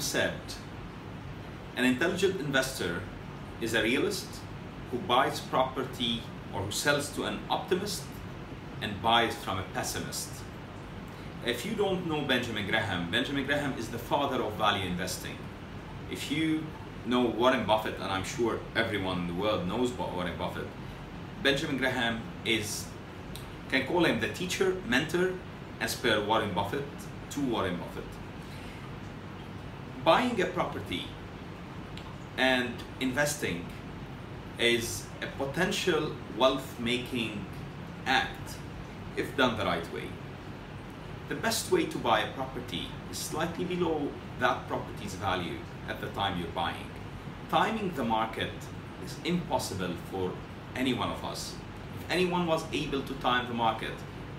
Said, an intelligent investor is a realist who buys property or who sells to an optimist and buys from a pessimist. If you don't know Benjamin Graham, Benjamin Graham is the father of value investing. If you know Warren Buffett, and I'm sure everyone in the world knows about Warren Buffett, Benjamin Graham is, can call him the teacher, mentor, as per Warren Buffett, to Warren Buffett. Buying a property and investing is a potential wealth making act if done the right way. The best way to buy a property is slightly below that property's value at the time you're buying. Timing the market is impossible for any one of us. If anyone was able to time the market,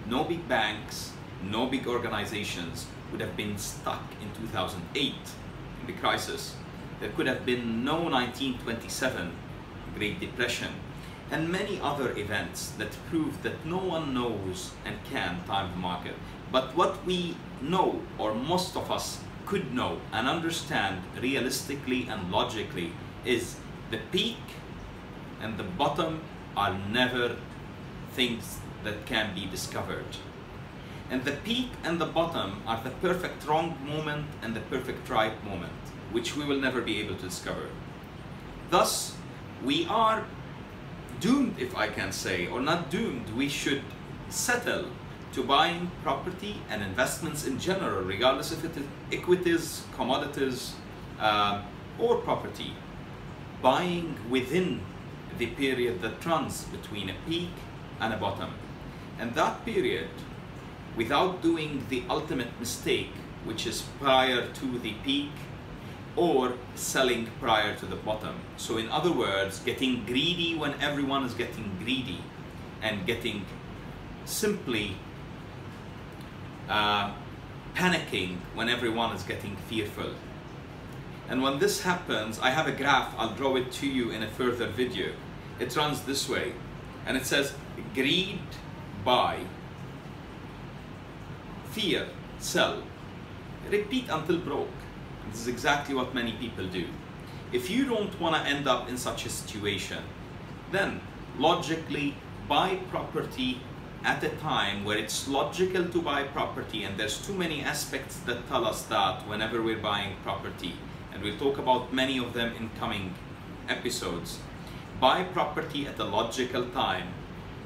no big banks, no big organizations would have been stuck in 2008 in the crisis. There could have been no 1927 Great Depression and many other events that prove that no one knows and can time the market. But what we know, or most of us could know and understand realistically and logically, is the peak and the bottom are never things that can be discovered. And the peak and the bottom are the perfect wrong moment and the perfect right moment, which we will never be able to discover. Thus, we are doomed, if I can say, or not doomed, we should settle to buying property and investments in general, regardless if it is equities, commodities, uh, or property. Buying within the period that runs between a peak and a bottom. And that period, without doing the ultimate mistake, which is prior to the peak or selling prior to the bottom. So in other words, getting greedy when everyone is getting greedy and getting simply uh, panicking when everyone is getting fearful. And when this happens, I have a graph, I'll draw it to you in a further video. It runs this way, and it says greed, buy, fear, sell, repeat until broke. This is exactly what many people do. If you don't want to end up in such a situation, then logically buy property at a time where it's logical to buy property and there's too many aspects that tell us that whenever we're buying property. And we'll talk about many of them in coming episodes. Buy property at a logical time.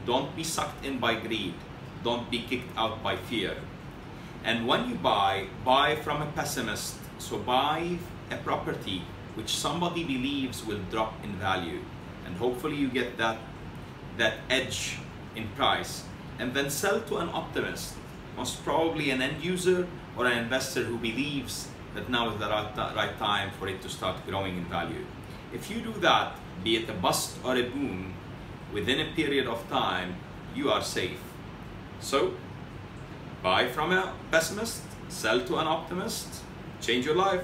Don't be sucked in by greed. Don't be kicked out by fear and when you buy buy from a pessimist so buy a property which somebody believes will drop in value and hopefully you get that that edge in price and then sell to an optimist, most probably an end user or an investor who believes that now is the right, time for it to start growing in value. If you do that, be it a bust or a boom, within a period of time, you are safe. So, buy from a pessimist, sell to an optimist, change your life.